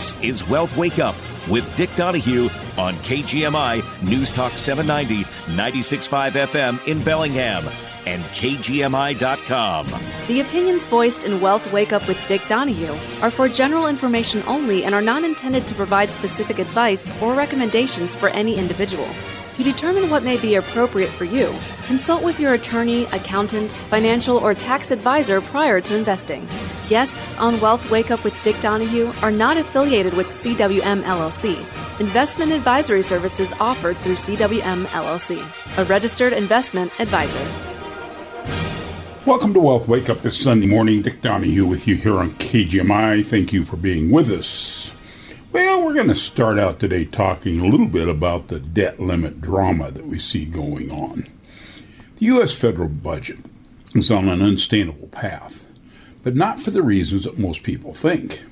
This is Wealth Wake Up with Dick Donahue on KGMI News Talk 790, 96.5 FM in Bellingham and KGMI.com. The opinions voiced in Wealth Wake Up with Dick Donahue are for general information only and are not intended to provide specific advice or recommendations for any individual. To determine what may be appropriate for you, consult with your attorney, accountant, financial, or tax advisor prior to investing. Guests on Wealth Wake Up with Dick Donahue are not affiliated with CWM LLC. Investment advisory services offered through CWM LLC, a registered investment advisor. Welcome to Wealth Wake Up this Sunday morning. Dick Donahue with you here on KGMI. Thank you for being with us. Well, we're going to start out today talking a little bit about the debt limit drama that we see going on. The U.S. federal budget is on an unsustainable path, but not for the reasons that most people think.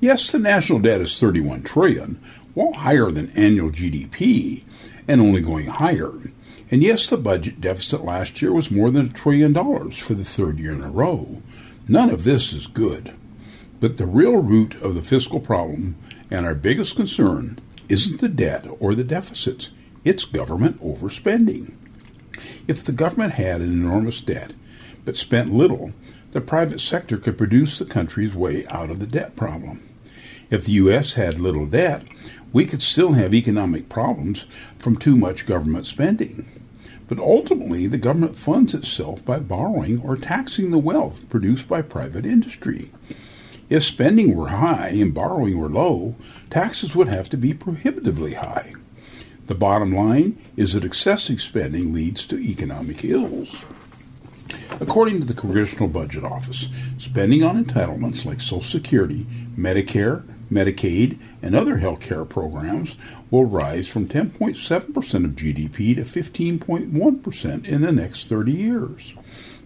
Yes, the national debt is 31 trillion, well higher than annual GDP, and only going higher. And yes, the budget deficit last year was more than a trillion dollars for the third year in a row. None of this is good. But the real root of the fiscal problem and our biggest concern isn't the debt or the deficits, it's government overspending. If the government had an enormous debt but spent little, the private sector could produce the country's way out of the debt problem. If the U.S. had little debt, we could still have economic problems from too much government spending. But ultimately, the government funds itself by borrowing or taxing the wealth produced by private industry. If spending were high and borrowing were low, taxes would have to be prohibitively high. The bottom line is that excessive spending leads to economic ills. According to the Congressional Budget Office, spending on entitlements like Social Security, Medicare, Medicaid, and other health care programs will rise from 10.7% of GDP to 15.1% in the next 30 years.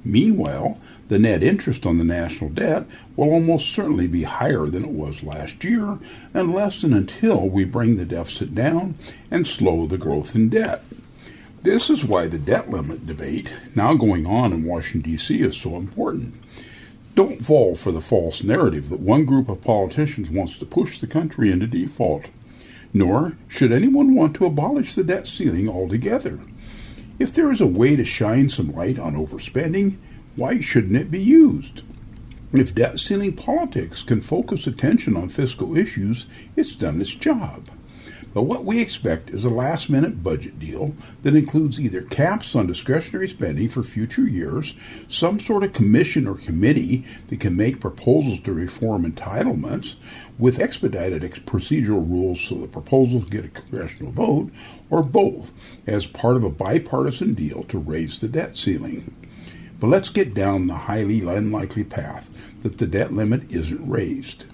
Meanwhile, the net interest on the national debt will almost certainly be higher than it was last year, unless and until we bring the deficit down and slow the growth in debt. This is why the debt limit debate now going on in Washington, D.C. is so important. Don't fall for the false narrative that one group of politicians wants to push the country into default. Nor should anyone want to abolish the debt ceiling altogether. If there is a way to shine some light on overspending, why shouldn't it be used? If debt ceiling politics can focus attention on fiscal issues, it's done its job. But what we expect is a last minute budget deal that includes either caps on discretionary spending for future years, some sort of commission or committee that can make proposals to reform entitlements with expedited procedural rules so the proposals get a congressional vote, or both as part of a bipartisan deal to raise the debt ceiling. But let's get down the highly unlikely path that the debt limit isn't raised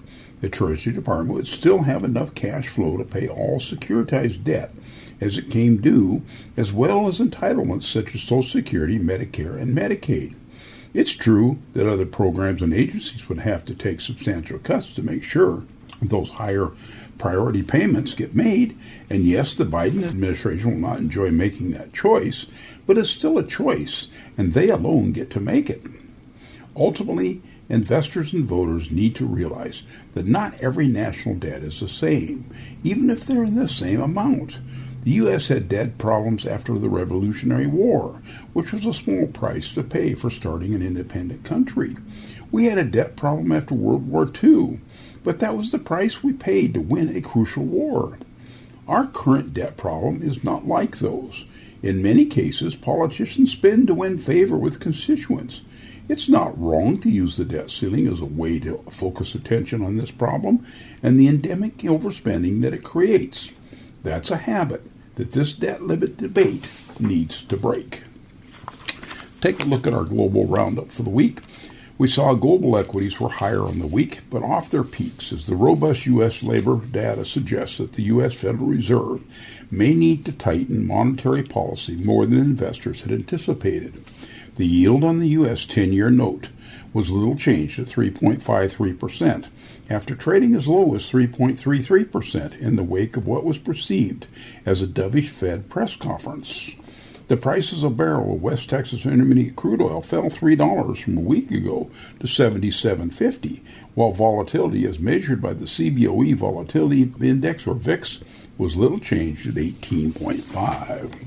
the Treasury Department would still have enough cash flow to pay all securitized debt as it came due, as well as entitlements such as Social Security, Medicare, and Medicaid. It's true that other programs and agencies would have to take substantial cuts to make sure those higher priority payments get made. And yes, the Biden administration will not enjoy making that choice, but it's still a choice, and they alone get to make it. Ultimately, investors and voters need to realize that not every national debt is the same, even if they're in the same amount. The U.S. had debt problems after the Revolutionary War, which was a small price to pay for starting an independent country. We had a debt problem after World War II, but that was the price we paid to win a crucial war. Our current debt problem is not like those. In many cases, politicians spend to win favor with constituents. It's not wrong to use the debt ceiling as a way to focus attention on this problem and the endemic overspending that it creates. That's a habit that this debt limit debate needs to break. Take a look at our global roundup for the week. We saw global equities were higher on the week, but off their peaks as the robust U.S. labor data suggests that the U.S. Federal Reserve may need to tighten monetary policy more than investors had anticipated. The yield on the U.S. 10 year note was little changed at 3.53%, after trading as low as 3.33% in the wake of what was perceived as a dovish Fed press conference. The prices of barrel of West Texas Intermediate crude oil fell $3 from a week ago to 77.50, while volatility as measured by the CBOE Volatility Index or VIX was little changed at 18.5.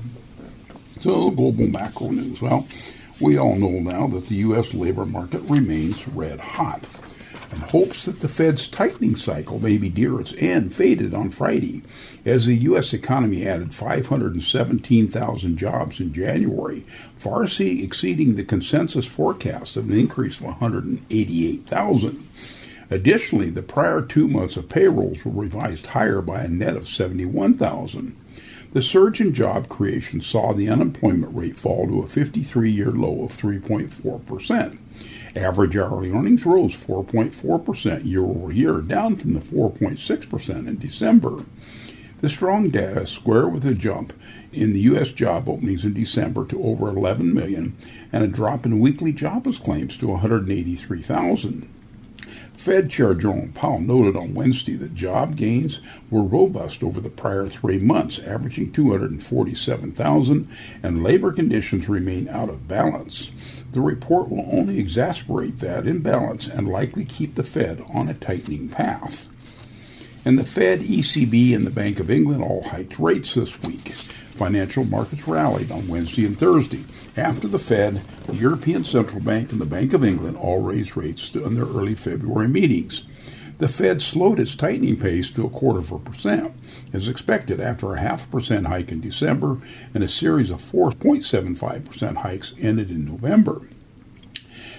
So, global macro news. Well, we all know now that the U.S. labor market remains red hot and hopes that the Fed's tightening cycle may be near its end faded on Friday as the U.S. economy added 517,000 jobs in January, far exceeding the consensus forecast of an increase of 188,000. Additionally, the prior two months of payrolls were revised higher by a net of 71,000. The surge in job creation saw the unemployment rate fall to a 53 year low of 3.4%. Average hourly earnings rose 4.4% year over year, down from the 4.6% in December. The strong data square with a jump in the U.S. job openings in December to over 11 million and a drop in weekly jobless claims to 183,000. Fed Chair Jerome Powell noted on Wednesday that job gains were robust over the prior three months, averaging 247,000, and labor conditions remain out of balance. The report will only exacerbate that imbalance and likely keep the Fed on a tightening path. And the Fed, ECB, and the Bank of England all hiked rates this week. Financial markets rallied on Wednesday and Thursday. After the Fed, the European Central Bank, and the Bank of England all raised rates in their early February meetings. The Fed slowed its tightening pace to a quarter of a percent, as expected after a half percent hike in December and a series of 4.75% hikes ended in November.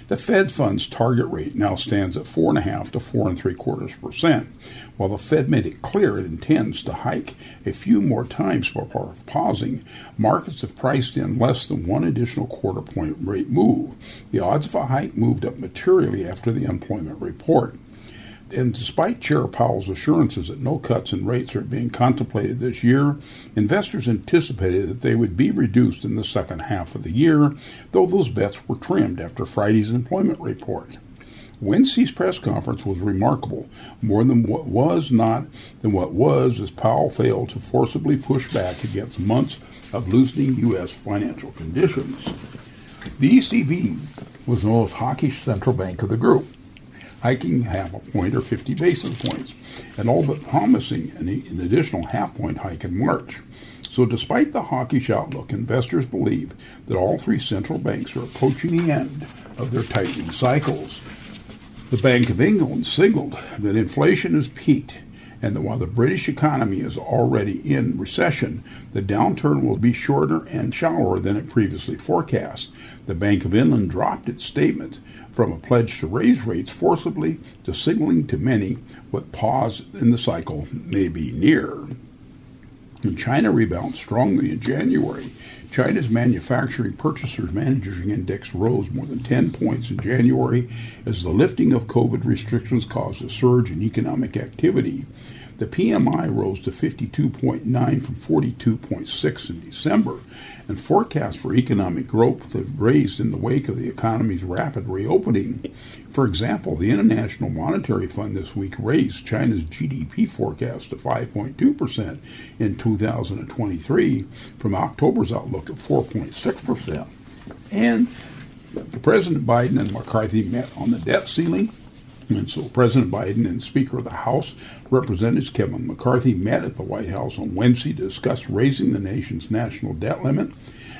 The Fed funds target rate now stands at four and a half to four and three quarters percent, while the Fed made it clear it intends to hike a few more times before pausing. Markets have priced in less than one additional quarter point rate move. The odds of a hike moved up materially after the unemployment report. And despite Chair Powell's assurances that no cuts in rates are being contemplated this year, investors anticipated that they would be reduced in the second half of the year, though those bets were trimmed after Friday's employment report. Wednesday's press conference was remarkable, more than what was not than what was, as Powell failed to forcibly push back against months of loosening U.S. financial conditions. The ECB was the most hawkish central bank of the group hiking half a point or 50 basis points, and all but promising an, an additional half point hike in March. So, despite the hawkish outlook, investors believe that all three central banks are approaching the end of their tightening cycles. The Bank of England signaled that inflation has peaked and that while the British economy is already in recession, the downturn will be shorter and shallower than it previously forecast. The Bank of England dropped its statement from a pledge to raise rates forcibly to signaling to many what pause in the cycle may be near. And China rebounded strongly in January. China's manufacturing purchasers managers index rose more than 10 points in January as the lifting of COVID restrictions caused a surge in economic activity. The PMI rose to 52.9 from 42.6 in December, and forecasts for economic growth have raised in the wake of the economy's rapid reopening. For example, the International Monetary Fund this week raised China's GDP forecast to 5.2% in 2023 from October's outlook of 4.6%. And President Biden and McCarthy met on the debt ceiling and so President Biden and Speaker of the House, Representatives Kevin McCarthy, met at the White House on Wednesday to discuss raising the nation's national debt limit.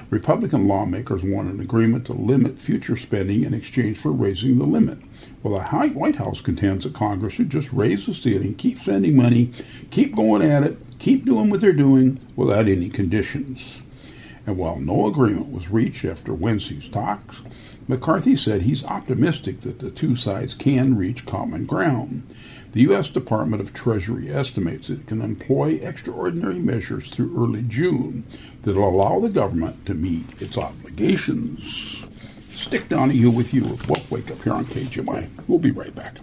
Republican lawmakers want an agreement to limit future spending in exchange for raising the limit. Well, the White House contends that Congress should just raise the ceiling, keep spending money, keep going at it, keep doing what they're doing without any conditions. And while no agreement was reached after Wednesday's talks, McCarthy said he's optimistic that the two sides can reach common ground. The U.S. Department of Treasury estimates it can employ extraordinary measures through early June that will allow the government to meet its obligations. Dick Donahue with you with Wake Up here on KGMI. We'll be right back.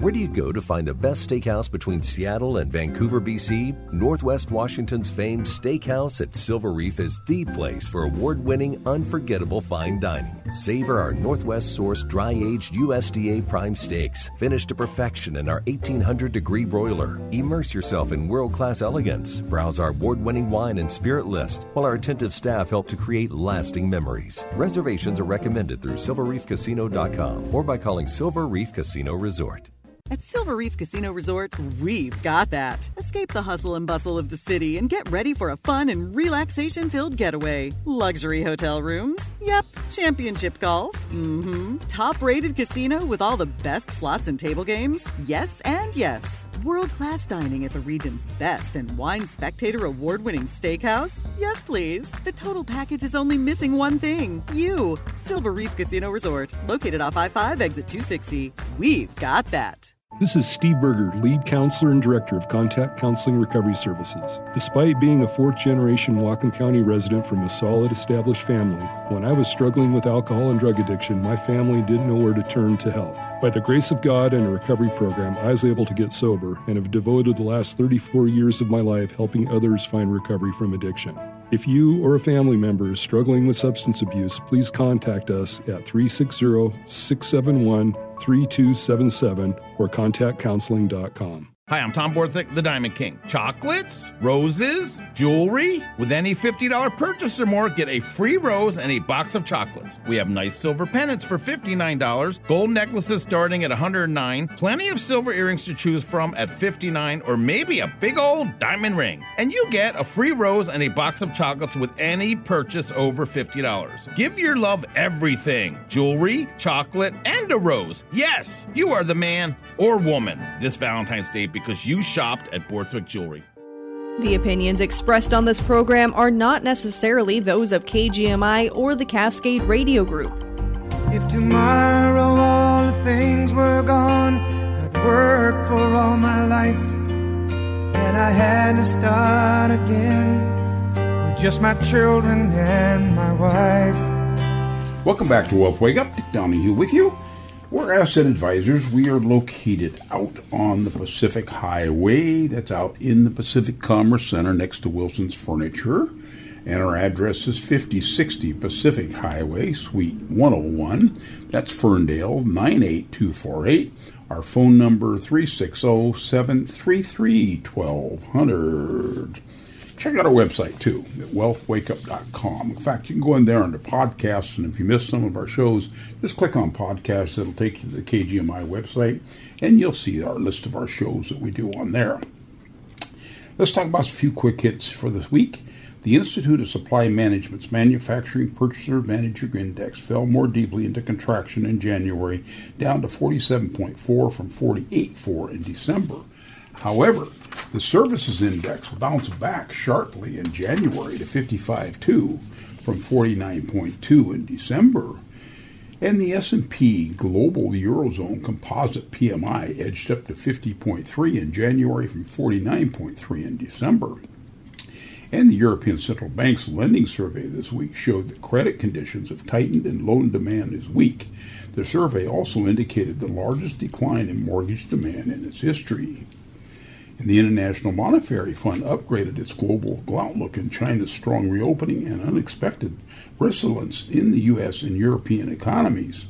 Where do you go to find the best steakhouse between Seattle and Vancouver, BC? Northwest Washington's famed Steakhouse at Silver Reef is the place for award winning, unforgettable fine dining. Savor our Northwest sourced dry aged USDA prime steaks, finished to perfection in our 1800 degree broiler. Immerse yourself in world class elegance. Browse our award winning wine and spirit list, while our attentive staff help to create lasting memories. Reservations are recommended through silverreefcasino.com or by calling Silver Reef Casino Resort. At Silver Reef Casino Resort, we've got that. Escape the hustle and bustle of the city and get ready for a fun and relaxation filled getaway. Luxury hotel rooms? Yep. Championship golf? Mm hmm. Top rated casino with all the best slots and table games? Yes and yes. World class dining at the region's best and wine spectator award winning steakhouse? Yes, please. The total package is only missing one thing you. Silver Reef Casino Resort, located off I 5 exit 260. We've got that. This is Steve Berger, lead counselor and director of Contact Counseling Recovery Services. Despite being a fourth generation Whatcom County resident from a solid established family, when I was struggling with alcohol and drug addiction, my family didn't know where to turn to help. By the grace of God and a recovery program, I was able to get sober and have devoted the last 34 years of my life helping others find recovery from addiction. If you or a family member is struggling with substance abuse, please contact us at 360 671 3277 or contactcounseling.com. Hi, I'm Tom Borthwick, the Diamond King. Chocolates, roses, jewelry. With any $50 purchase or more, get a free rose and a box of chocolates. We have nice silver pendants for $59, gold necklaces starting at $109, plenty of silver earrings to choose from at $59, or maybe a big old diamond ring. And you get a free rose and a box of chocolates with any purchase over $50. Give your love everything jewelry, chocolate, and a rose. Yes, you are the man or woman this Valentine's Day because you shopped at Borthwick Jewelry. The opinions expressed on this program are not necessarily those of KGMI or the Cascade Radio Group. If tomorrow all the things were gone, I'd work for all my life, and I had to start again with just my children and my wife. Welcome back to Wealth Wake Up. Dick Donahue with you. We're asset advisors. We are located out on the Pacific Highway. That's out in the Pacific Commerce Center next to Wilson's Furniture. And our address is 5060 Pacific Highway, Suite 101. That's Ferndale 98248. Our phone number 360 733 1200 check out our website too at wealthwakeup.com. In fact, you can go in there under podcasts, and if you miss some of our shows, just click on podcasts. It'll take you to the KGMI website, and you'll see our list of our shows that we do on there. Let's talk about a few quick hits for this week. The Institute of Supply Management's Manufacturing Purchaser Manager Index fell more deeply into contraction in January, down to 47.4 from 48.4 in December. However, the services index bounced back sharply in January to 55.2 from 49.2 in December. And the S&P Global Eurozone Composite PMI edged up to 50.3 in January from 49.3 in December. And the European Central Bank's lending survey this week showed that credit conditions have tightened and loan demand is weak. The survey also indicated the largest decline in mortgage demand in its history. And the International Monetary Fund upgraded its global outlook in China's strong reopening and unexpected resilience in the U.S. and European economies.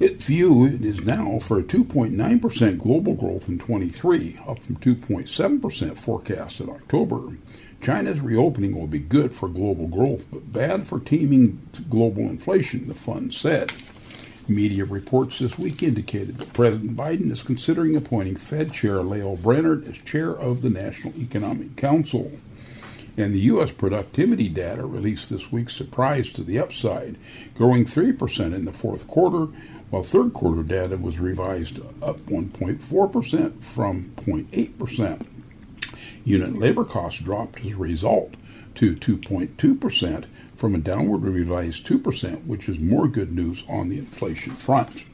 Its view is now for a 2.9% global growth in 23, up from 2.7% forecast in October. China's reopening will be good for global growth, but bad for taming global inflation, the fund said. Media reports this week indicated that President Biden is considering appointing Fed Chair Lael Brainard as chair of the National Economic Council. And the U.S. productivity data released this week surprised to the upside, growing 3% in the fourth quarter, while third quarter data was revised up 1.4% from 0.8%. Unit labor costs dropped as a result to 2.2% from a downward revised 2%, which is more good news on the inflation front.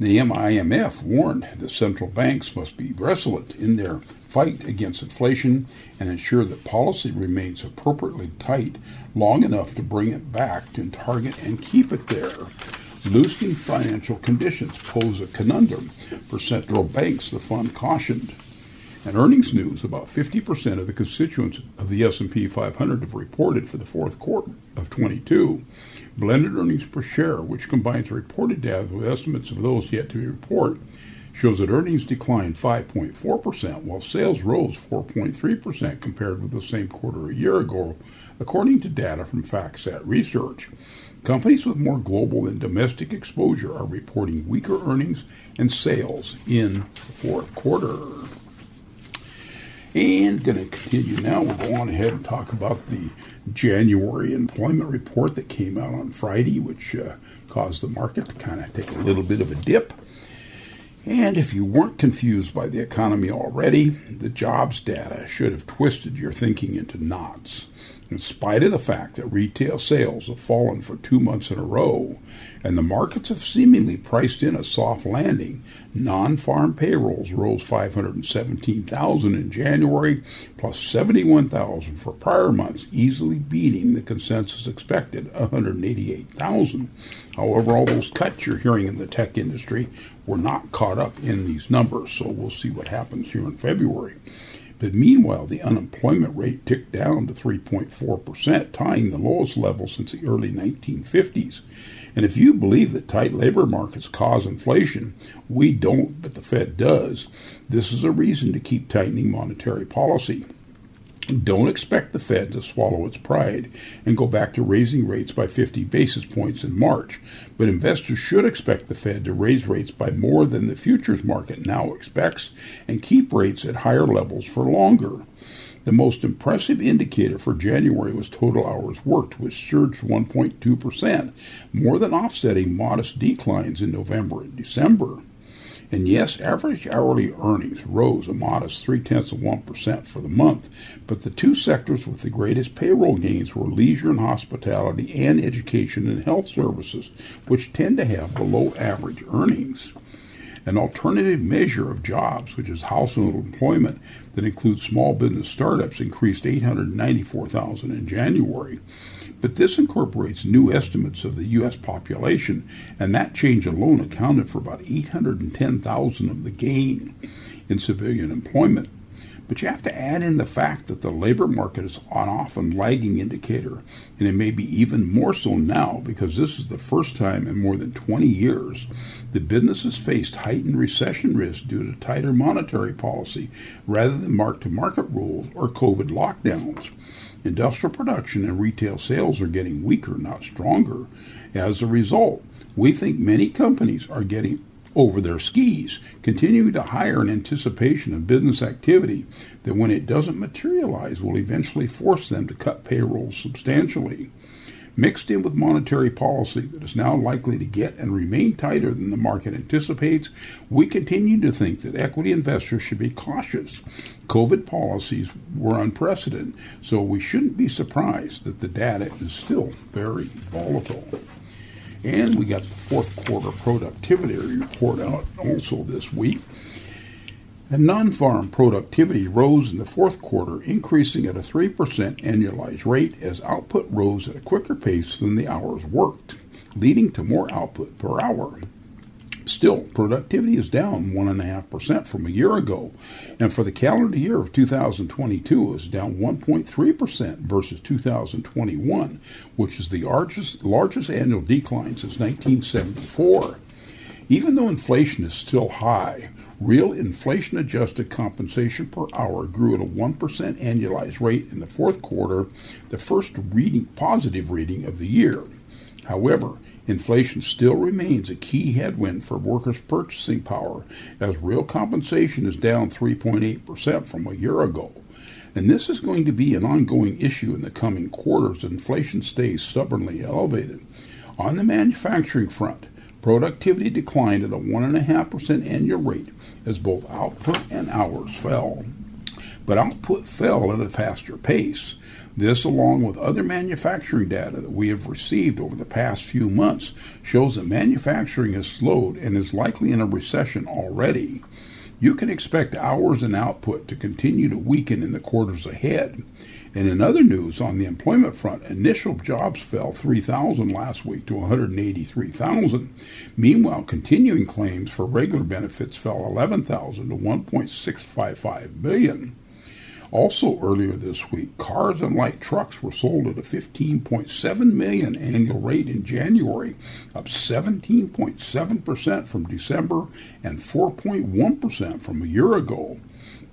The IMF warned that central banks must be resolute in their fight against inflation and ensure that policy remains appropriately tight long enough to bring it back to target and keep it there. Loosening financial conditions pose a conundrum for central banks, the fund cautioned. And earnings news, about 50% of the constituents of the S&P 500 have reported for the fourth quarter of 22. Blended earnings per share, which combines reported data with estimates of those yet to be reported, shows that earnings declined 5.4%, while sales rose 4.3% compared with the same quarter a year ago, according to data from FactSet Research. Companies with more global than domestic exposure are reporting weaker earnings and sales in the fourth quarter. And going to continue now. We'll go on ahead and talk about the January employment report that came out on Friday, which uh, caused the market to kind of take a little bit of a dip. And if you weren't confused by the economy already, the jobs data should have twisted your thinking into knots. In spite of the fact that retail sales have fallen for two months in a row, and the markets have seemingly priced in a soft landing, non-farm payrolls rose 517,000 in January, plus 71,000 for prior months, easily beating the consensus expected 188,000. However, all those cuts you're hearing in the tech industry were not caught up in these numbers, so we'll see what happens here in February. But meanwhile, the unemployment rate ticked down to 3.4%, tying the lowest level since the early 1950s. And if you believe that tight labor markets cause inflation, we don't, but the Fed does. This is a reason to keep tightening monetary policy. Don't expect the Fed to swallow its pride and go back to raising rates by 50 basis points in March, but investors should expect the Fed to raise rates by more than the futures market now expects and keep rates at higher levels for longer. The most impressive indicator for January was total hours worked, which surged 1.2%, more than offsetting modest declines in November and December. And yes, average hourly earnings rose a modest three tenths of 1% for the month, but the two sectors with the greatest payroll gains were leisure and hospitality and education and health services, which tend to have below average earnings. An alternative measure of jobs, which is household employment that includes small business startups, increased 894,000 in January. But this incorporates new estimates of the U.S. population, and that change alone accounted for about 810,000 of the gain in civilian employment. But you have to add in the fact that the labor market is an often lagging indicator, and it may be even more so now because this is the first time in more than 20 years that businesses faced heightened recession risk due to tighter monetary policy rather than mark to market rules or COVID lockdowns. Industrial production and retail sales are getting weaker, not stronger. As a result, we think many companies are getting over their skis, continuing to hire in anticipation of business activity that, when it doesn't materialize, will eventually force them to cut payrolls substantially mixed in with monetary policy that is now likely to get and remain tighter than the market anticipates, we continue to think that equity investors should be cautious. COVID policies were unprecedented, so we shouldn't be surprised that the data is still very volatile. And we got the fourth quarter productivity report out also this week. And non farm productivity rose in the fourth quarter, increasing at a 3% annualized rate as output rose at a quicker pace than the hours worked, leading to more output per hour. Still, productivity is down 1.5% from a year ago, and for the calendar year of 2022, it was down 1.3% versus 2021, which is the largest, largest annual decline since 1974. Even though inflation is still high, Real inflation adjusted compensation per hour grew at a 1% annualized rate in the fourth quarter, the first reading, positive reading of the year. However, inflation still remains a key headwind for workers' purchasing power, as real compensation is down 3.8% from a year ago. And this is going to be an ongoing issue in the coming quarters as inflation stays stubbornly elevated. On the manufacturing front, productivity declined at a 1.5% annual rate as both output and hours fell. But output fell at a faster pace. This, along with other manufacturing data that we have received over the past few months, shows that manufacturing has slowed and is likely in a recession already. you can expect hours and output to continue to weaken in the quarters ahead. And in other news, on the employment front, initial jobs fell 3,000 last week to 183,000. Meanwhile, continuing claims for regular benefits fell 11,000 to 1.655 billion. Also earlier this week, cars and light trucks were sold at a 15.7 million annual rate in January, up 17.7% from December and 4.1% from a year ago.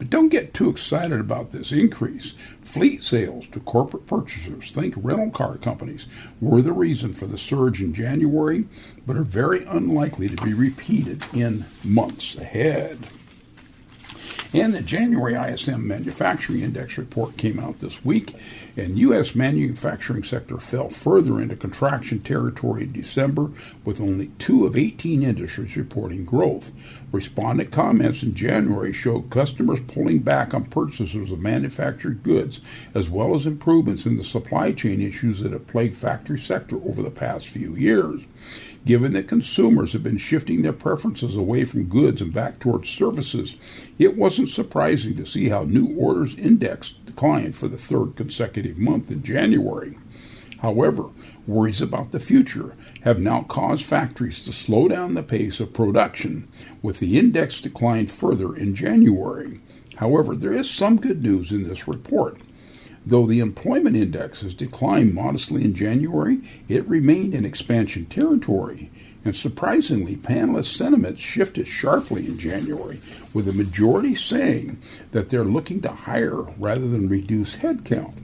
But don't get too excited about this increase. Fleet sales to corporate purchasers, think rental car companies, were the reason for the surge in January, but are very unlikely to be repeated in months ahead. And the January ISM Manufacturing Index report came out this week, and U.S. manufacturing sector fell further into contraction territory in December, with only two of 18 industries reporting growth. Respondent comments in January showed customers pulling back on purchases of manufactured goods, as well as improvements in the supply chain issues that have plagued factory sector over the past few years. Given that consumers have been shifting their preferences away from goods and back towards services, it wasn't surprising to see how new orders index declined for the third consecutive month in January. However, worries about the future have now caused factories to slow down the pace of production, with the index declined further in January. However, there is some good news in this report. Though the employment index has declined modestly in January, it remained in expansion territory. And surprisingly, panelist sentiment shifted sharply in January, with the majority saying that they're looking to hire rather than reduce headcount.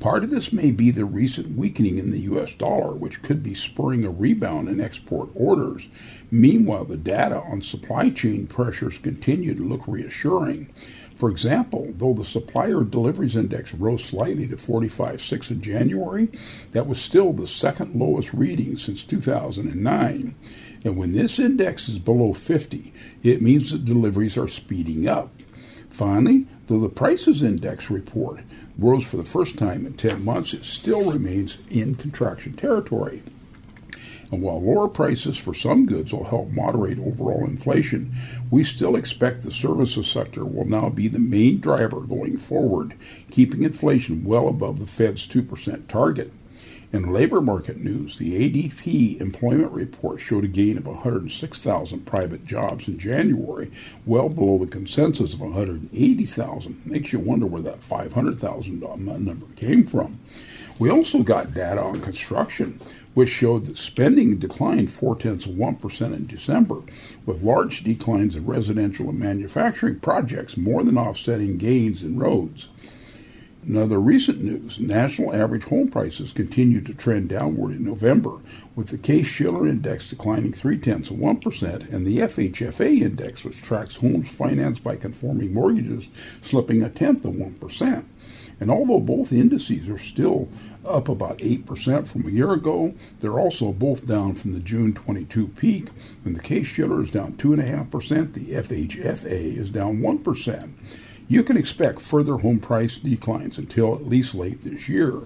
Part of this may be the recent weakening in the US dollar, which could be spurring a rebound in export orders. Meanwhile, the data on supply chain pressures continue to look reassuring. For example, though the supplier deliveries index rose slightly to 45.6 in January, that was still the second lowest reading since 2009. And when this index is below 50, it means that deliveries are speeding up. Finally, though the prices index report rose for the first time in 10 months, it still remains in contraction territory. And while lower prices for some goods will help moderate overall inflation, we still expect the services sector will now be the main driver going forward, keeping inflation well above the Fed's 2% target. In labor market news, the ADP employment report showed a gain of 106,000 private jobs in January, well below the consensus of 180,000. Makes you wonder where that 500,000 number came from. We also got data on construction which showed that spending declined four tenths of 1% in December, with large declines in residential and manufacturing projects more than offsetting gains in roads. In other recent news, national average home prices continued to trend downward in November, with the Case Shiller Index declining three tenths of 1% and the FHFA Index, which tracks homes financed by conforming mortgages, slipping a tenth of 1%. And although both indices are still up about 8% from a year ago. They're also both down from the June 22 peak, and the Case Shiller is down 2.5%. The FHFA is down 1%. You can expect further home price declines until at least late this year.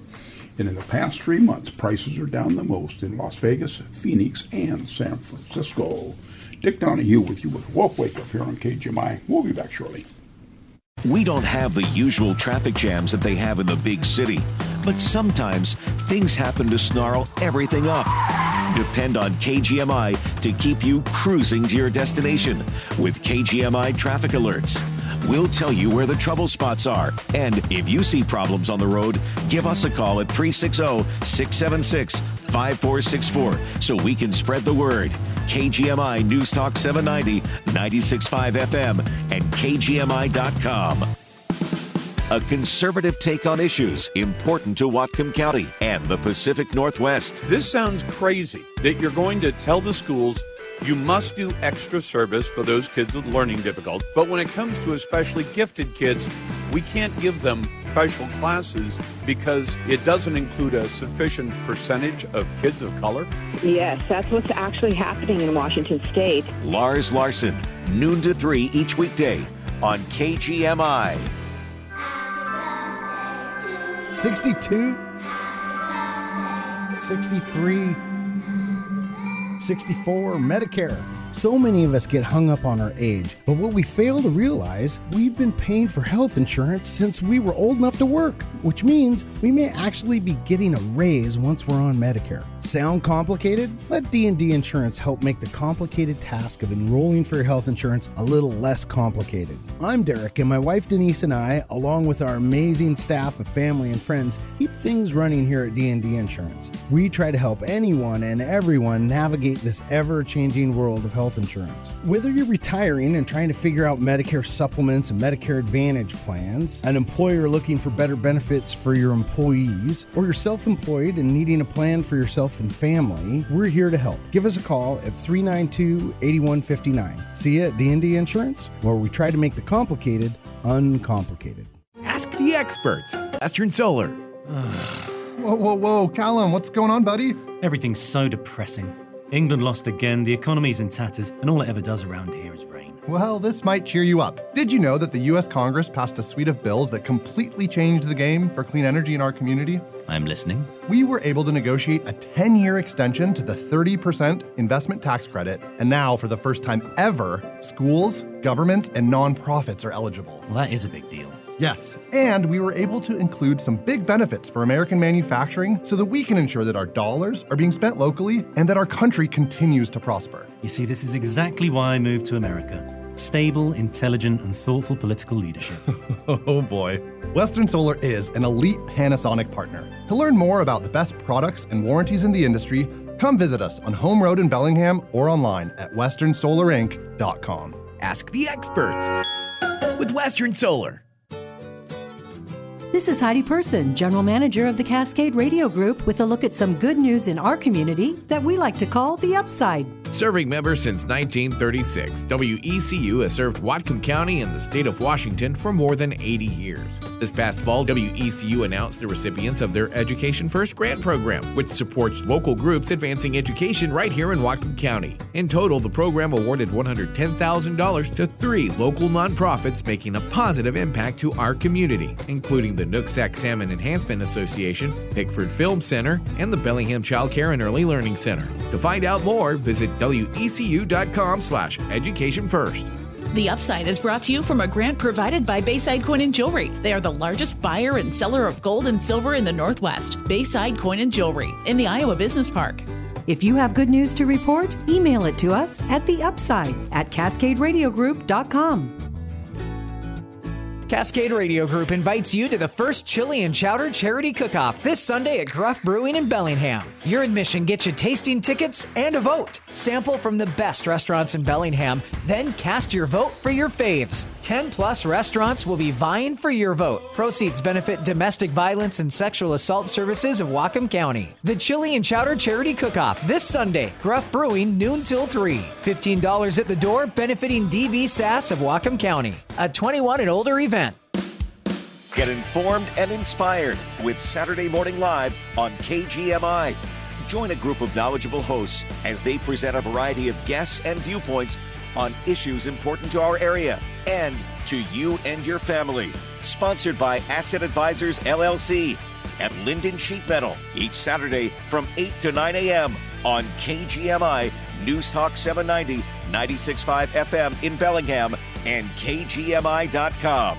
And in the past three months, prices are down the most in Las Vegas, Phoenix, and San Francisco. Dick Donahue with you with Wealth Wake Up here on KGMI. We'll be back shortly. We don't have the usual traffic jams that they have in the big city, but sometimes things happen to snarl everything up. Depend on KGMI to keep you cruising to your destination with KGMI traffic alerts. We'll tell you where the trouble spots are. And if you see problems on the road, give us a call at 360 676 5464 so we can spread the word. KGMI News Talk 790, 96.5 FM, and KGMI.com. A conservative take on issues important to Whatcom County and the Pacific Northwest. This sounds crazy that you're going to tell the schools you must do extra service for those kids with learning difficulties. But when it comes to especially gifted kids, we can't give them special classes because it doesn't include a sufficient percentage of kids of color? Yes, that's what's actually happening in Washington state. Lars Larson, noon to 3 each weekday on KGMI. 62, 63, 64, Medicare. So many of us get hung up on our age, but what we fail to realize, we've been paying for health insurance since we were old enough to work, which means we may actually be getting a raise once we're on Medicare. Sound complicated? Let D&D Insurance help make the complicated task of enrolling for your health insurance a little less complicated. I'm Derek and my wife Denise and I, along with our amazing staff of family and friends, keep things running here at D&D Insurance. We try to help anyone and everyone navigate this ever-changing world of health insurance. Whether you're retiring and trying to figure out Medicare supplements and Medicare Advantage plans, an employer looking for better benefits for your employees, or you're self-employed and needing a plan for yourself and family, we're here to help. Give us a call at 392-8159. See you at D&D Insurance, where we try to make the complicated uncomplicated. Ask the experts. Western Solar. whoa, whoa, whoa. Callum, what's going on, buddy? Everything's so depressing. England lost again, the economy's in tatters, and all it ever does around here is rain. Well, this might cheer you up. Did you know that the US Congress passed a suite of bills that completely changed the game for clean energy in our community? I'm listening. We were able to negotiate a 10 year extension to the 30% investment tax credit, and now, for the first time ever, schools, governments, and nonprofits are eligible. Well, that is a big deal. Yes, and we were able to include some big benefits for American manufacturing so that we can ensure that our dollars are being spent locally and that our country continues to prosper. You see, this is exactly why I moved to America. Stable, intelligent, and thoughtful political leadership. oh boy. Western Solar is an elite Panasonic partner. To learn more about the best products and warranties in the industry, come visit us on Home Road in Bellingham or online at westernsolarinc.com. Ask the experts with Western Solar. This is Heidi Person, General Manager of the Cascade Radio Group, with a look at some good news in our community that we like to call the upside. Serving members since 1936, WECU has served Whatcom County and the state of Washington for more than 80 years. This past fall, WECU announced the recipients of their Education First grant program, which supports local groups advancing education right here in Whatcom County. In total, the program awarded $110,000 to three local nonprofits making a positive impact to our community, including the Nooksack Salmon Enhancement Association, Pickford Film Center, and the Bellingham Child Care and Early Learning Center. To find out more, visit wecu.com slash education first. The Upside is brought to you from a grant provided by Bayside Coin and Jewelry. They are the largest buyer and seller of gold and silver in the Northwest. Bayside Coin and Jewelry in the Iowa Business Park. If you have good news to report, email it to us at the upside at cascaderadiogroup.com. Cascade Radio Group invites you to the first Chili and Chowder Charity Cook-Off this Sunday at Gruff Brewing in Bellingham. Your admission gets you tasting tickets and a vote. Sample from the best restaurants in Bellingham, then cast your vote for your faves. 10 plus restaurants will be vying for your vote. Proceeds benefit domestic violence and sexual assault services of Whatcom County. The Chili and Chowder Charity Cook-Off this Sunday, Gruff Brewing, noon till 3. $15 at the door, benefiting DV SAS of Whatcom County. A 21 and older event. Get informed and inspired with Saturday Morning Live on KGMI. Join a group of knowledgeable hosts as they present a variety of guests and viewpoints on issues important to our area and to you and your family. Sponsored by Asset Advisors LLC at Lynden Sheet Metal each Saturday from 8 to 9 a.m. on KGMI News Talk 790, 96.5 FM in Bellingham and KGMI.com.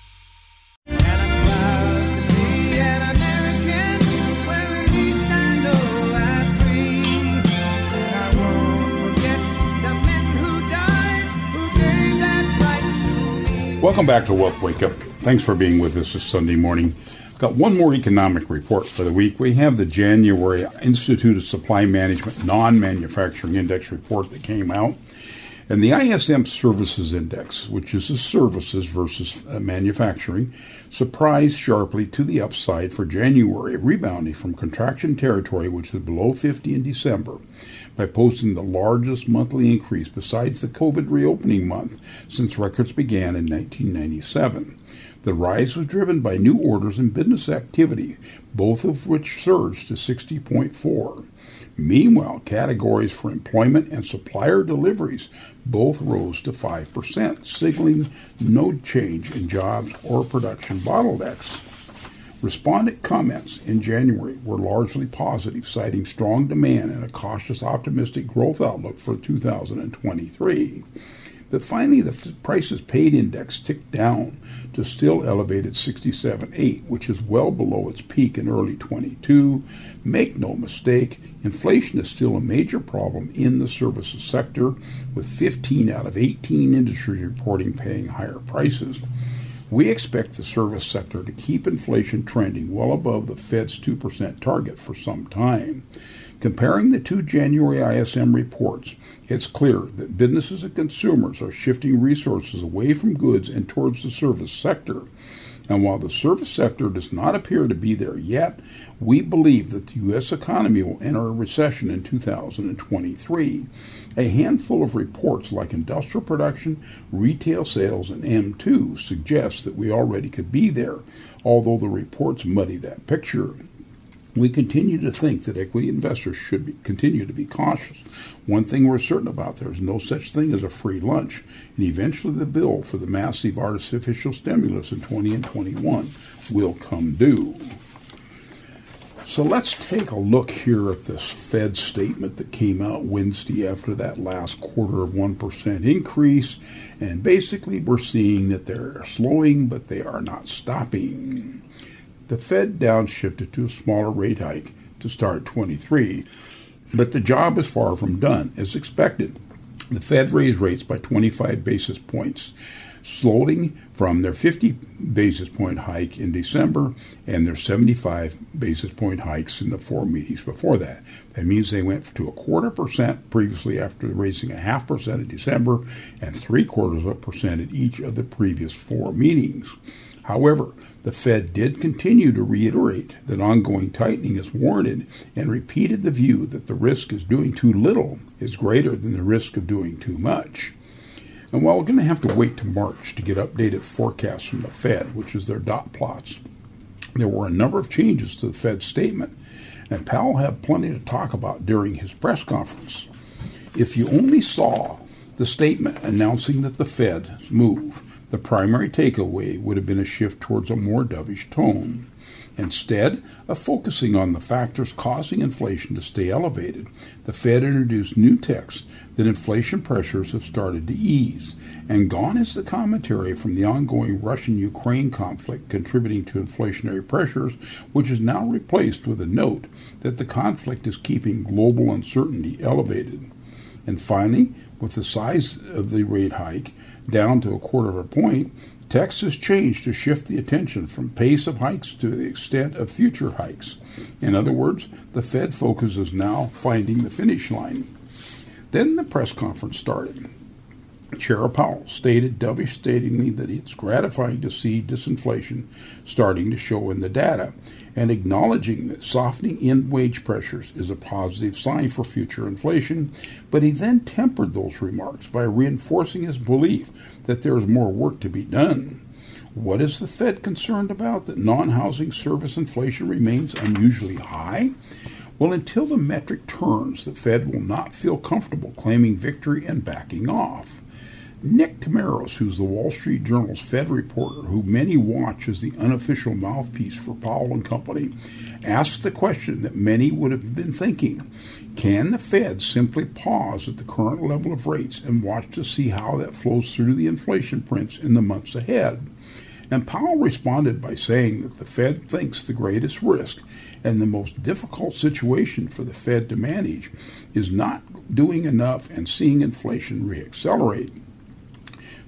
Welcome back to Wealth Wake Up. Thanks for being with us this Sunday morning. Got one more economic report for the week. We have the January Institute of Supply Management non manufacturing index report that came out. And the ISM Services Index, which is the services versus uh, manufacturing, surprised sharply to the upside for January, rebounding from contraction territory, which was below 50 in December, by posting the largest monthly increase besides the COVID reopening month since records began in 1997. The rise was driven by new orders and business activity, both of which surged to 60.4. Meanwhile, categories for employment and supplier deliveries both rose to 5%, signaling no change in jobs or production bottlenecks. Respondent comments in January were largely positive, citing strong demand and a cautious optimistic growth outlook for 2023. But finally, the prices paid index ticked down to still elevated 67.8, which is well below its peak in early 22. Make no mistake, inflation is still a major problem in the services sector, with 15 out of 18 industries reporting paying higher prices. We expect the service sector to keep inflation trending well above the Fed's 2% target for some time. Comparing the two January ISM reports, it's clear that businesses and consumers are shifting resources away from goods and towards the service sector. And while the service sector does not appear to be there yet, we believe that the U.S. economy will enter a recession in 2023. A handful of reports like industrial production, retail sales, and M2 suggest that we already could be there, although the reports muddy that picture. We continue to think that equity investors should be, continue to be cautious. One thing we're certain about there is no such thing as a free lunch, and eventually the bill for the massive artificial stimulus in 20 and 21 will come due. So let's take a look here at this Fed statement that came out Wednesday after that last quarter of 1% increase. And basically, we're seeing that they're slowing, but they are not stopping the Fed downshifted to a smaller rate hike to start 23, but the job is far from done. As expected, the Fed raised rates by 25 basis points, slowing from their 50 basis point hike in December and their 75 basis point hikes in the four meetings before that. That means they went to a quarter percent previously after raising a half percent in December and three quarters of a percent at each of the previous four meetings. However, the Fed did continue to reiterate that ongoing tightening is warranted and repeated the view that the risk of doing too little is greater than the risk of doing too much. And while we're going to have to wait to March to get updated forecasts from the Fed, which is their dot plots, there were a number of changes to the Fed's statement, and Powell had plenty to talk about during his press conference. If you only saw the statement announcing that the Fed's move the primary takeaway would have been a shift towards a more dovish tone. Instead of focusing on the factors causing inflation to stay elevated, the Fed introduced new text that inflation pressures have started to ease. And gone is the commentary from the ongoing Russian Ukraine conflict contributing to inflationary pressures, which is now replaced with a note that the conflict is keeping global uncertainty elevated. And finally, with the size of the rate hike, down to a quarter of a point, text has changed to shift the attention from pace of hikes to the extent of future hikes. In other words, the Fed focus is now finding the finish line. Then the press conference started. Chair Powell stated devastatingly that it's gratifying to see disinflation starting to show in the data and acknowledging that softening in wage pressures is a positive sign for future inflation, but he then tempered those remarks by reinforcing his belief that there is more work to be done. What is the Fed concerned about? That non housing service inflation remains unusually high? Well, until the metric turns, the Fed will not feel comfortable claiming victory and backing off. Nick Timiraos, who's the Wall Street Journal's Fed reporter, who many watch as the unofficial mouthpiece for Powell and Company, asked the question that many would have been thinking Can the Fed simply pause at the current level of rates and watch to see how that flows through the inflation prints in the months ahead? And Powell responded by saying that the Fed thinks the greatest risk and the most difficult situation for the Fed to manage is not doing enough and seeing inflation reaccelerate.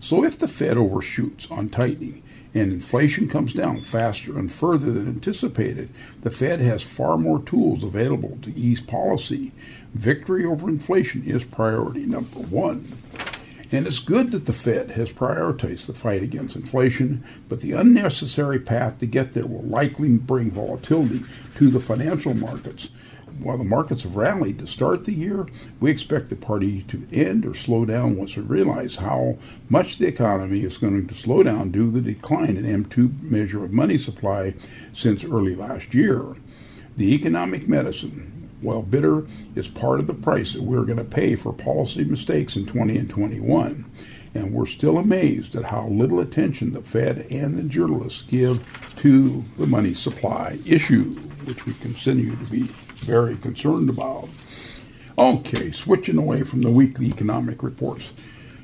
So if the Fed overshoots on tightening and inflation comes down faster and further than anticipated, the Fed has far more tools available to ease policy. Victory over inflation is priority number one. And it's good that the Fed has prioritized the fight against inflation, but the unnecessary path to get there will likely bring volatility to the financial markets. While the markets have rallied to start the year, we expect the party to end or slow down once we realize how much the economy is going to slow down due to the decline in M2 measure of money supply since early last year. The economic medicine while bitter is part of the price that we're going to pay for policy mistakes in 20 and 21. And we're still amazed at how little attention the Fed and the journalists give to the money supply issue, which we continue to be very concerned about. Okay, switching away from the weekly economic reports.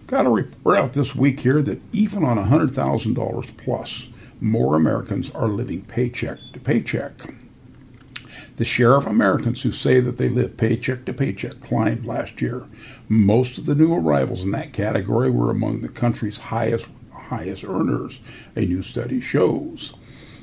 Got a report out this week here that even on $100,000 plus, more Americans are living paycheck to paycheck. The share of Americans who say that they live paycheck to paycheck climbed last year. Most of the new arrivals in that category were among the country's highest highest earners, a new study shows.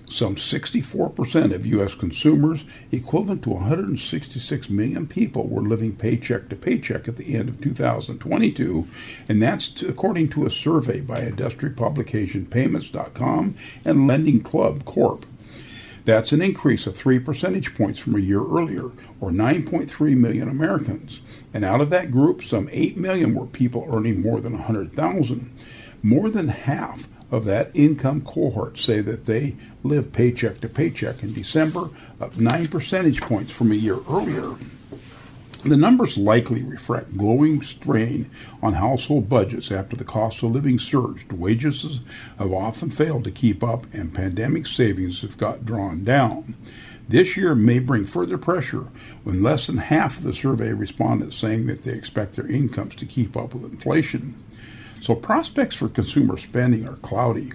Some 64% of U.S. consumers, equivalent to 166 million people, were living paycheck to paycheck at the end of 2022, and that's according to a survey by industry publication PYMNTS.com and Lending Club Corp. That's an increase of 3 percentage points from a year earlier, or 9.3 million Americans. And out of that group, some 8 million were people earning more than 100,000. More than half of that income cohort say that they live paycheck to paycheck in December, up 9 percentage points from a year earlier. The numbers likely reflect growing strain on household budgets after the cost of living surged. Wages have often failed to keep up, and pandemic savings have got drawn down. This year may bring further pressure when less than half of the survey respondents saying that they expect their incomes to keep up with inflation. So prospects for consumer spending are cloudy.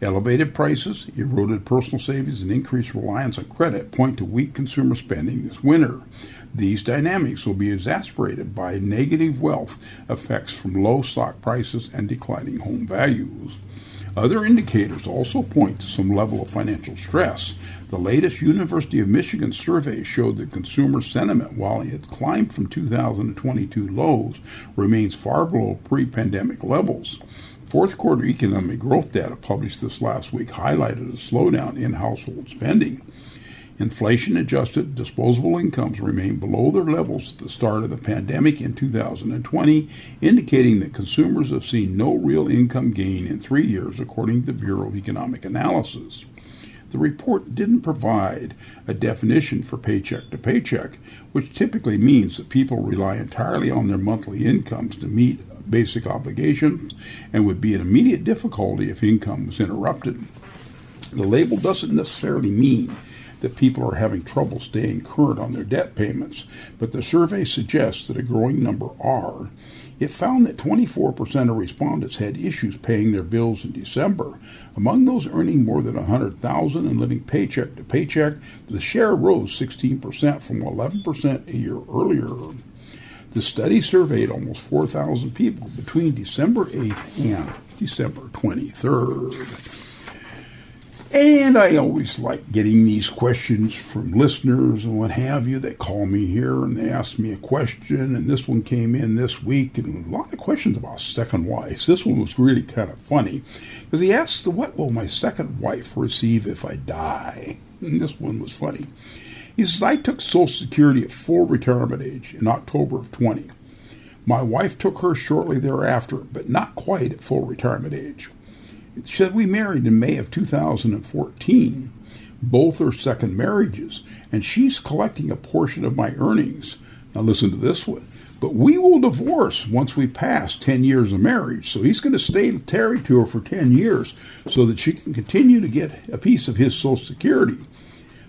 Elevated prices, eroded personal savings, and increased reliance on credit point to weak consumer spending this winter. These dynamics will be exacerbated by negative wealth effects from low stock prices and declining home values. Other indicators also point to some level of financial stress. The latest University of Michigan survey showed that consumer sentiment, while it climbed from 2022 lows, remains far below pre pandemic levels. Fourth quarter economic growth data published this last week highlighted a slowdown in household spending. Inflation adjusted disposable incomes remain below their levels at the start of the pandemic in 2020, indicating that consumers have seen no real income gain in three years, according to the Bureau of Economic Analysis. The report didn't provide a definition for paycheck to paycheck, which typically means that people rely entirely on their monthly incomes to meet basic obligations and would be an immediate difficulty if income was interrupted. The label doesn't necessarily mean that people are having trouble staying current on their debt payments, but the survey suggests that a growing number are. It found that 24% of respondents had issues paying their bills in December. Among those earning more than 100,000 and living paycheck to paycheck, the share rose 16% from 11% a year earlier. The study surveyed almost 4,000 people between December 8th and December 23rd. And I always like getting these questions from listeners and what have you. They call me here and they ask me a question, and this one came in this week, and a lot of questions about second wives. This one was really kind of funny because he asked, What will my second wife receive if I die? And this one was funny. He says, I took Social Security at full retirement age in October of 20. My wife took her shortly thereafter, but not quite at full retirement age said we married in May of 2014. Both are second marriages, and she's collecting a portion of my earnings. Now, listen to this one. But we will divorce once we pass 10 years of marriage. So he's going to stay married to her for 10 years so that she can continue to get a piece of his Social Security.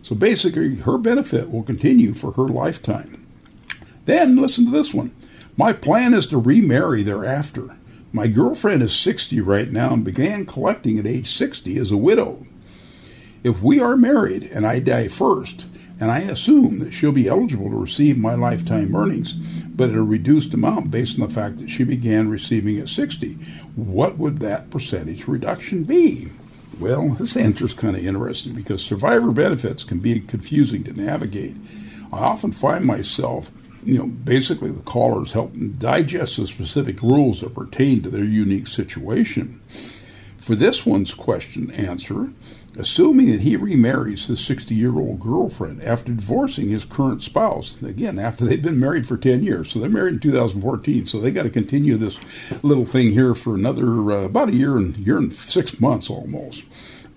So basically, her benefit will continue for her lifetime. Then, listen to this one. My plan is to remarry thereafter. My girlfriend is 60 right now and began collecting at age 60 as a widow. If we are married and I die first, and I assume that she'll be eligible to receive my lifetime earnings, but at a reduced amount based on the fact that she began receiving at 60, what would that percentage reduction be? Well, this answer is kind of interesting because survivor benefits can be confusing to navigate. I often find myself you know, basically the callers help digest the specific rules that pertain to their unique situation. For this one's question answer, assuming that he remarries his 60 year old girlfriend after divorcing his current spouse, again, after they've been married for 10 years. So they're married in 2014, so they got to continue this little thing here for another uh, about a year and year and six months almost.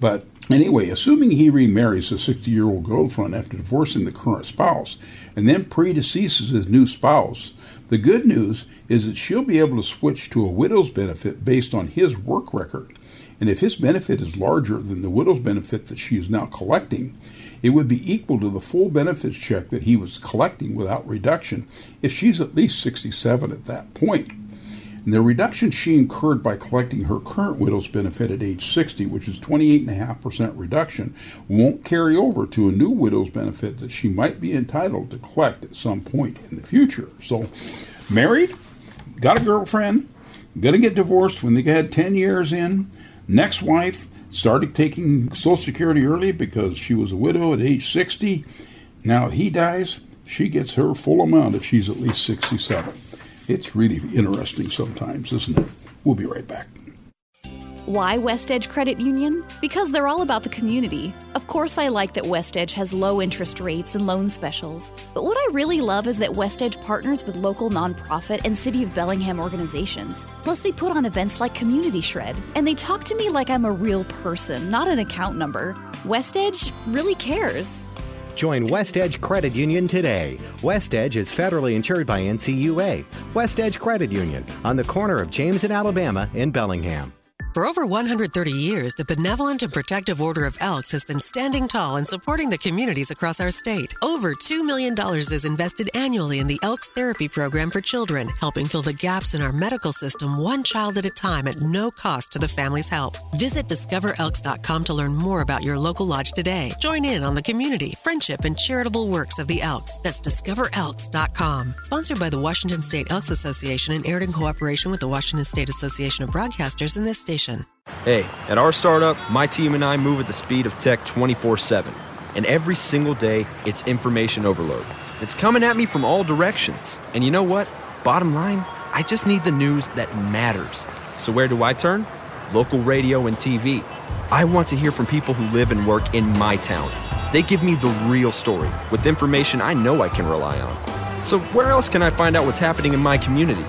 But anyway, assuming he remarries his 60 year old girlfriend after divorcing the current spouse and then predeceases his new spouse, the good news is that she'll be able to switch to a widow's benefit based on his work record. And if his benefit is larger than the widow's benefit that she is now collecting, it would be equal to the full benefits check that he was collecting without reduction if she's at least 67 at that point. And the reduction she incurred by collecting her current widow's benefit at age 60, which is 28.5% reduction, won't carry over to a new widow's benefit that she might be entitled to collect at some point in the future. So, married, got a girlfriend, gonna get divorced when they had 10 years in, next wife started taking Social Security early because she was a widow at age 60. Now he dies, she gets her full amount if she's at least 67. It's really interesting sometimes, isn't it? We'll be right back. Why West Edge Credit Union? Because they're all about the community. Of course, I like that West Edge has low interest rates and loan specials. But what I really love is that West Edge partners with local nonprofit and City of Bellingham organizations. Plus, they put on events like Community Shred, and they talk to me like I'm a real person, not an account number. West Edge really cares. Join West Edge Credit Union today. West Edge is federally insured by NCUA. West Edge Credit Union on the corner of James and Alabama in Bellingham. For over 130 years, the Benevolent and Protective Order of Elks has been standing tall and supporting the communities across our state. Over $2 million is invested annually in the Elks Therapy Program for children, helping fill the gaps in our medical system one child at a time at no cost to the family's help. Visit discoverelks.com to learn more about your local lodge today. Join in on the community, friendship, and charitable works of the Elks. That's discoverelks.com. Sponsored by the Washington State Elks Association and aired in cooperation with the Washington State Association of Broadcasters in this station. Hey, at our startup, my team and I move at the speed of tech 24 7. And every single day, it's information overload. It's coming at me from all directions. And you know what? Bottom line, I just need the news that matters. So where do I turn? Local radio and TV. I want to hear from people who live and work in my town. They give me the real story with information I know I can rely on. So where else can I find out what's happening in my community?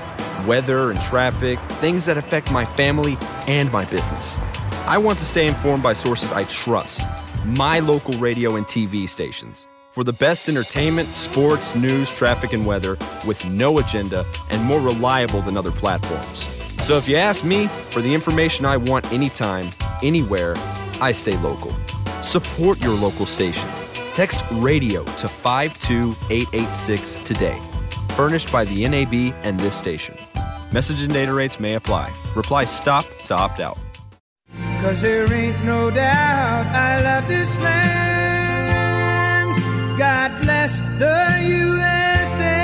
Weather and traffic, things that affect my family and my business. I want to stay informed by sources I trust, my local radio and TV stations. For the best entertainment, sports, news, traffic, and weather with no agenda and more reliable than other platforms. So if you ask me for the information I want anytime, anywhere, I stay local. Support your local station. Text radio to 52886 today. Furnished by the NAB and this station. Message and data rates may apply. Reply STOP to opt out. Cause there ain't no doubt I love this land. God bless the USA.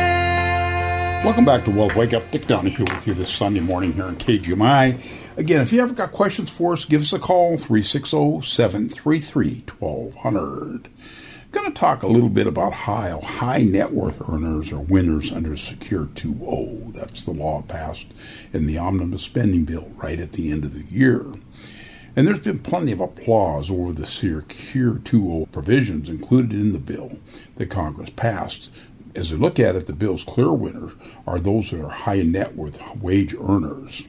Welcome back to Wealth Wake Up. Dick Donahue with you this Sunday morning here on KGMI. Again, if you ever got questions for us, give us a call 360 733 1200 going to talk a little bit about how high net worth earners are winners under Secure 2.0. That's the law passed in the omnibus spending bill right at the end of the year. And there's been plenty of applause over the Secure 2.0 provisions included in the bill that Congress passed. As we look at it, the bill's clear winners are those that are high net worth wage earners.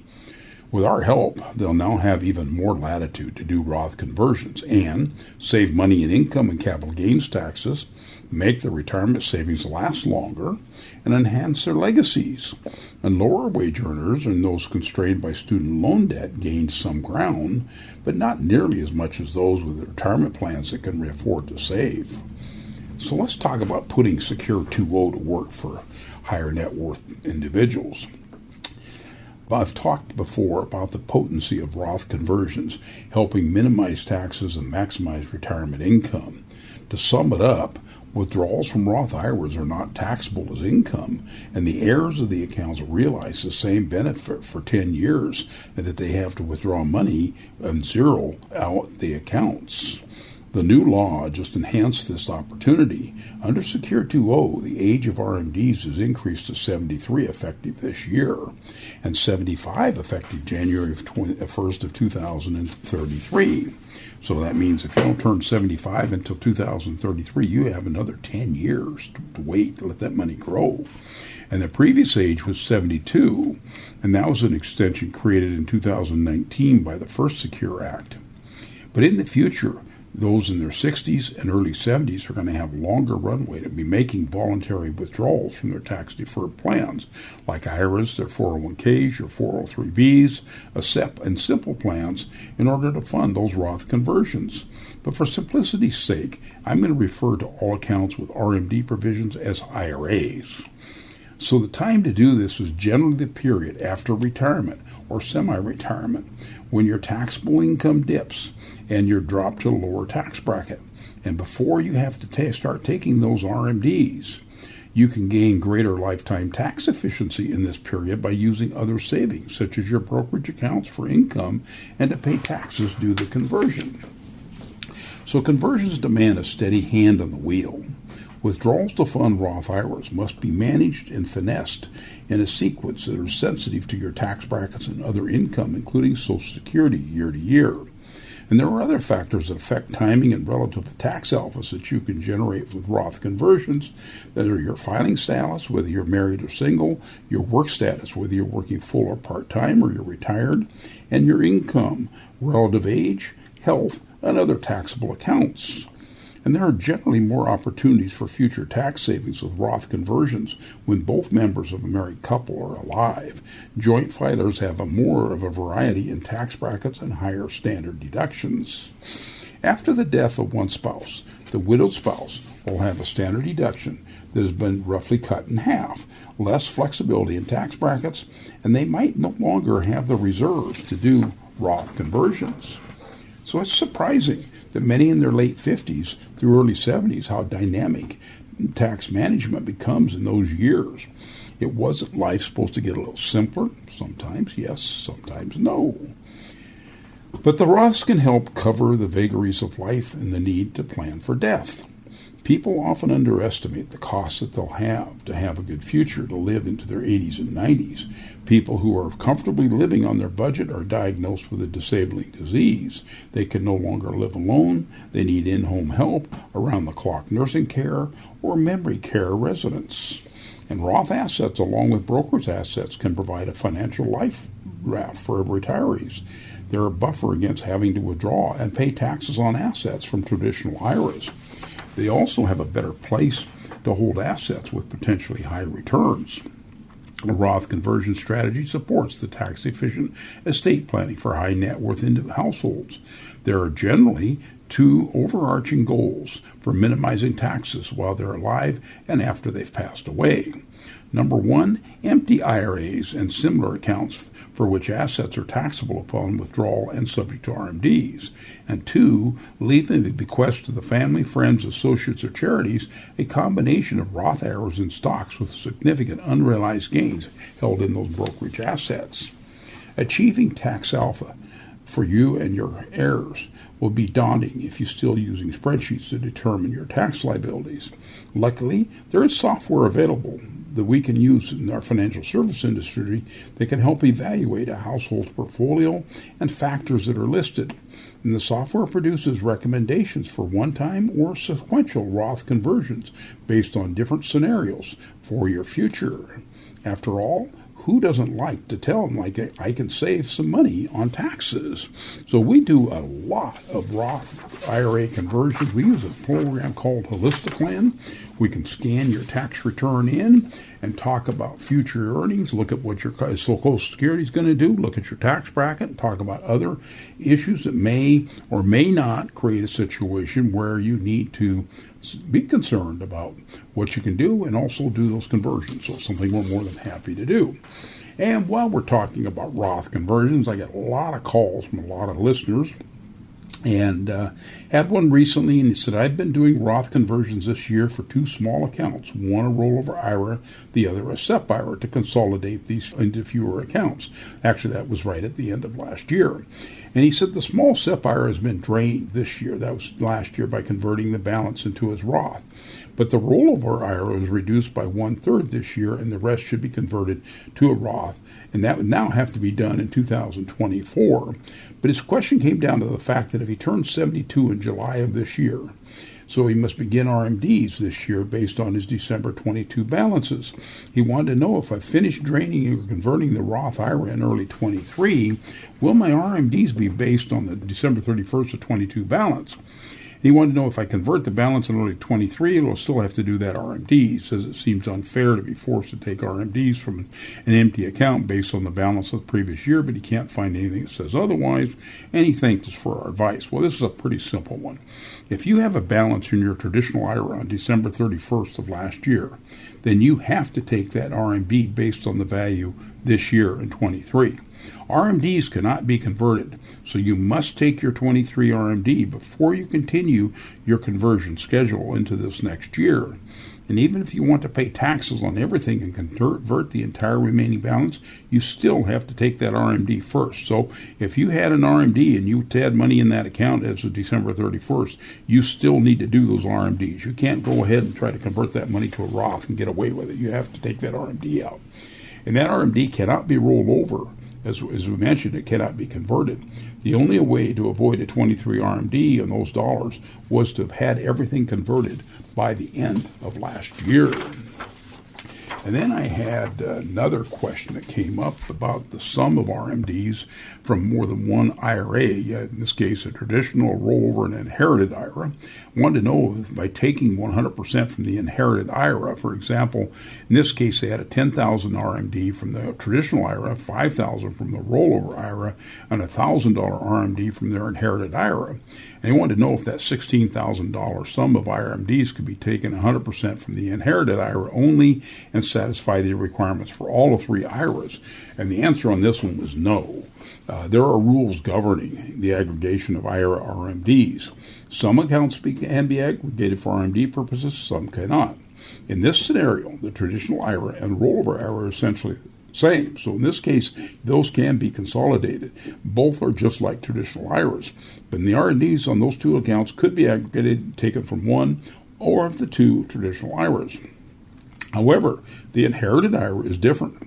With our help, they'll now have even more latitude to do Roth conversions and save money in income and capital gains taxes, make their retirement savings last longer, and enhance their legacies. And lower wage earners and those constrained by student loan debt gained some ground, but not nearly as much as those with retirement plans that can afford to save. So let's talk about putting Secure 2.0 to work for higher net worth individuals. I've talked before about the potency of Roth conversions, helping minimize taxes and maximize retirement income. To sum it up, withdrawals from Roth IRAs are not taxable as income, and the heirs of the accounts realize the same benefit for 10 years and that they have to withdraw money and zero out the accounts. The new law just enhanced this opportunity. Under Secure 2.0, the age of RMDs is increased to 73 effective this year, and 75 effective January 1st uh, of 2033. So that means if you don't turn 75 until 2033, you have another 10 years to wait to let that money grow. And the previous age was 72, and that was an extension created in 2019 by the first Secure Act. But in the future, those in their 60s and early 70s are going to have longer runway to be making voluntary withdrawals from their tax deferred plans, like IRAs, their 401ks, your 403bs, a SEP, and simple plans, in order to fund those Roth conversions. But for simplicity's sake, I'm going to refer to all accounts with RMD provisions as IRAs. So the time to do this is generally the period after retirement or semi retirement when your taxable income dips and you're dropped to a lower tax bracket. And before you have to ta- start taking those RMDs, you can gain greater lifetime tax efficiency in this period by using other savings, such as your brokerage accounts for income and to pay taxes due to conversion. So, conversions demand a steady hand on the wheel. Withdrawals to fund Roth IRAs must be managed and finessed in a sequence that are sensitive to your tax brackets and other income, including Social Security year to year. And there are other factors that affect timing and relative tax alphas that you can generate with Roth conversions that are your filing status, whether you're married or single, your work status, whether you're working full or part time or you're retired, and your income, relative age, health, and other taxable accounts and there are generally more opportunities for future tax savings with Roth conversions when both members of a married couple are alive. Joint filers have a more of a variety in tax brackets and higher standard deductions. After the death of one spouse, the widowed spouse will have a standard deduction that has been roughly cut in half, less flexibility in tax brackets, and they might no longer have the reserves to do Roth conversions. So it's surprising that many in their late 50s through early 70s, how dynamic tax management becomes in those years. It wasn't life supposed to get a little simpler? Sometimes yes, sometimes no. But the Roths can help cover the vagaries of life and the need to plan for death. People often underestimate the cost that they'll have to have a good future to live into their 80s and 90s. People who are comfortably living on their budget are diagnosed with a disabling disease. They can no longer live alone. They need in home help, around the clock nursing care, or memory care residence. And Roth assets, along with broker's assets, can provide a financial life raft for retirees. They're a buffer against having to withdraw and pay taxes on assets from traditional IRAs. They also have a better place to hold assets with potentially high returns. Roth conversion strategy supports the tax efficient estate planning for high net worth households. There are generally two overarching goals for minimizing taxes while they're alive and after they've passed away. Number one, empty IRAs and similar accounts for which assets are taxable upon withdrawal and subject to RMDs. And two, leaving the bequest to the family, friends, associates, or charities a combination of Roth IRAs and stocks with significant unrealized gains held in those brokerage assets. Achieving tax alpha for you and your heirs will be daunting if you're still using spreadsheets to determine your tax liabilities. Luckily, there is software available that we can use in our financial service industry that can help evaluate a household's portfolio and factors that are listed. And the software produces recommendations for one time or sequential Roth conversions based on different scenarios for your future. After all, who doesn't like to tell them like I can save some money on taxes? So we do a lot of Roth IRA conversions. We use a program called Holistiplan. We can scan your tax return in and talk about future earnings, look at what your Social Security is going to do, look at your tax bracket, and talk about other issues that may or may not create a situation where you need to be concerned about what you can do and also do those conversions. So it's something we're more than happy to do. And while we're talking about Roth conversions, I get a lot of calls from a lot of listeners and uh, had one recently, and he said, I've been doing Roth conversions this year for two small accounts, one a rollover IRA, the other a SEP IRA, to consolidate these into fewer accounts. Actually, that was right at the end of last year. And he said the small SEP IRA has been drained this year. That was last year by converting the balance into his Roth. But the rollover IRA was reduced by one third this year, and the rest should be converted to a Roth. And that would now have to be done in 2024. But his question came down to the fact that if he turns 72 in July of this year, so he must begin RMDs this year based on his December 22 balances. He wanted to know if I finish draining or converting the Roth IRA in early 23, will my RMDs be based on the December 31st of 22 balance? He wanted to know if I convert the balance in early 23, it'll still have to do that RMD. He says it seems unfair to be forced to take RMDs from an empty account based on the balance of the previous year, but he can't find anything that says otherwise, and he thanks us for our advice. Well, this is a pretty simple one. If you have a balance in your traditional IRA on December 31st of last year, then you have to take that RMD based on the value this year in 23. RMDs cannot be converted, so you must take your 23 RMD before you continue your conversion schedule into this next year. And even if you want to pay taxes on everything and convert the entire remaining balance, you still have to take that RMD first. So if you had an RMD and you had money in that account as of December 31st, you still need to do those RMDs. You can't go ahead and try to convert that money to a Roth and get away with it. You have to take that RMD out. And that RMD cannot be rolled over as, as we mentioned, it cannot be converted. The only way to avoid a 23 RMD on those dollars was to have had everything converted by the end of last year. And then I had another question that came up about the sum of RMDs from more than one IRA, in this case, a traditional rollover and inherited IRA. Wanted to know if by taking 100% from the inherited IRA, for example, in this case, they had a 10,000 RMD from the traditional IRA, 5,000 from the rollover IRA, and a $1,000 RMD from their inherited IRA. They wanted to know if that $16,000 sum of RMDs could be taken 100% from the inherited IRA only and satisfy the requirements for all the three IRAs? And the answer on this one was no. Uh, there are rules governing the aggregation of IRA RMDs. Some accounts can be aggregated for RMD purposes, some cannot. In this scenario, the traditional IRA and rollover IRA are essentially same. So in this case, those can be consolidated. Both are just like traditional IRAs. But the RMDs on those two accounts could be aggregated, taken from one or of the two traditional IRAs. However, the inherited IRA is different.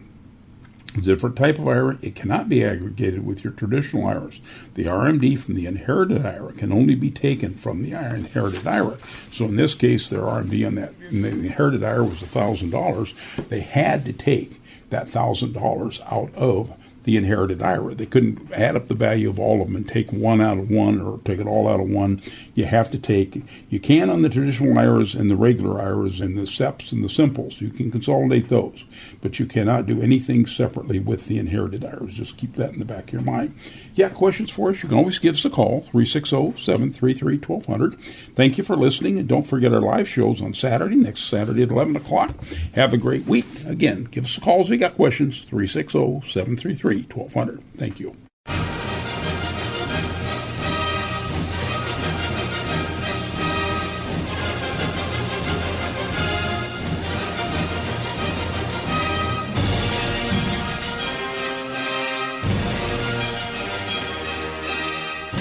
Different type of IRA. It cannot be aggregated with your traditional IRAs. The RMD from the inherited IRA can only be taken from the inherited IRA. So in this case, their RMD on that in the inherited IRA was thousand dollars. They had to take that thousand dollars out of the inherited IRA. They couldn't add up the value of all of them and take one out of one or take it all out of one. You have to take, you can on the traditional IRAs and the regular IRAs and the SEPs and the simples. You can consolidate those, but you cannot do anything separately with the inherited IRAs. Just keep that in the back of your mind. Yeah, questions for us? You can always give us a call, 360 733 1200. Thank you for listening, and don't forget our live shows on Saturday, next Saturday at 11 o'clock. Have a great week. Again, give us a call if you got questions, 360 733 1200. Thank you.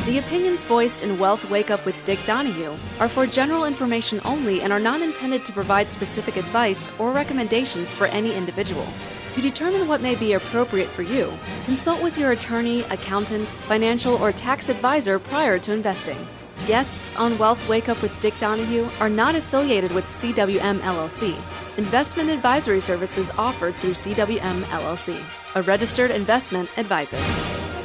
The opinions voiced in Wealth Wake Up with Dick Donahue are for general information only and are not intended to provide specific advice or recommendations for any individual. To determine what may be appropriate for you, consult with your attorney, accountant, financial, or tax advisor prior to investing. Guests on Wealth Wake Up with Dick Donahue are not affiliated with CWM LLC. Investment advisory services offered through CWM LLC, a registered investment advisor.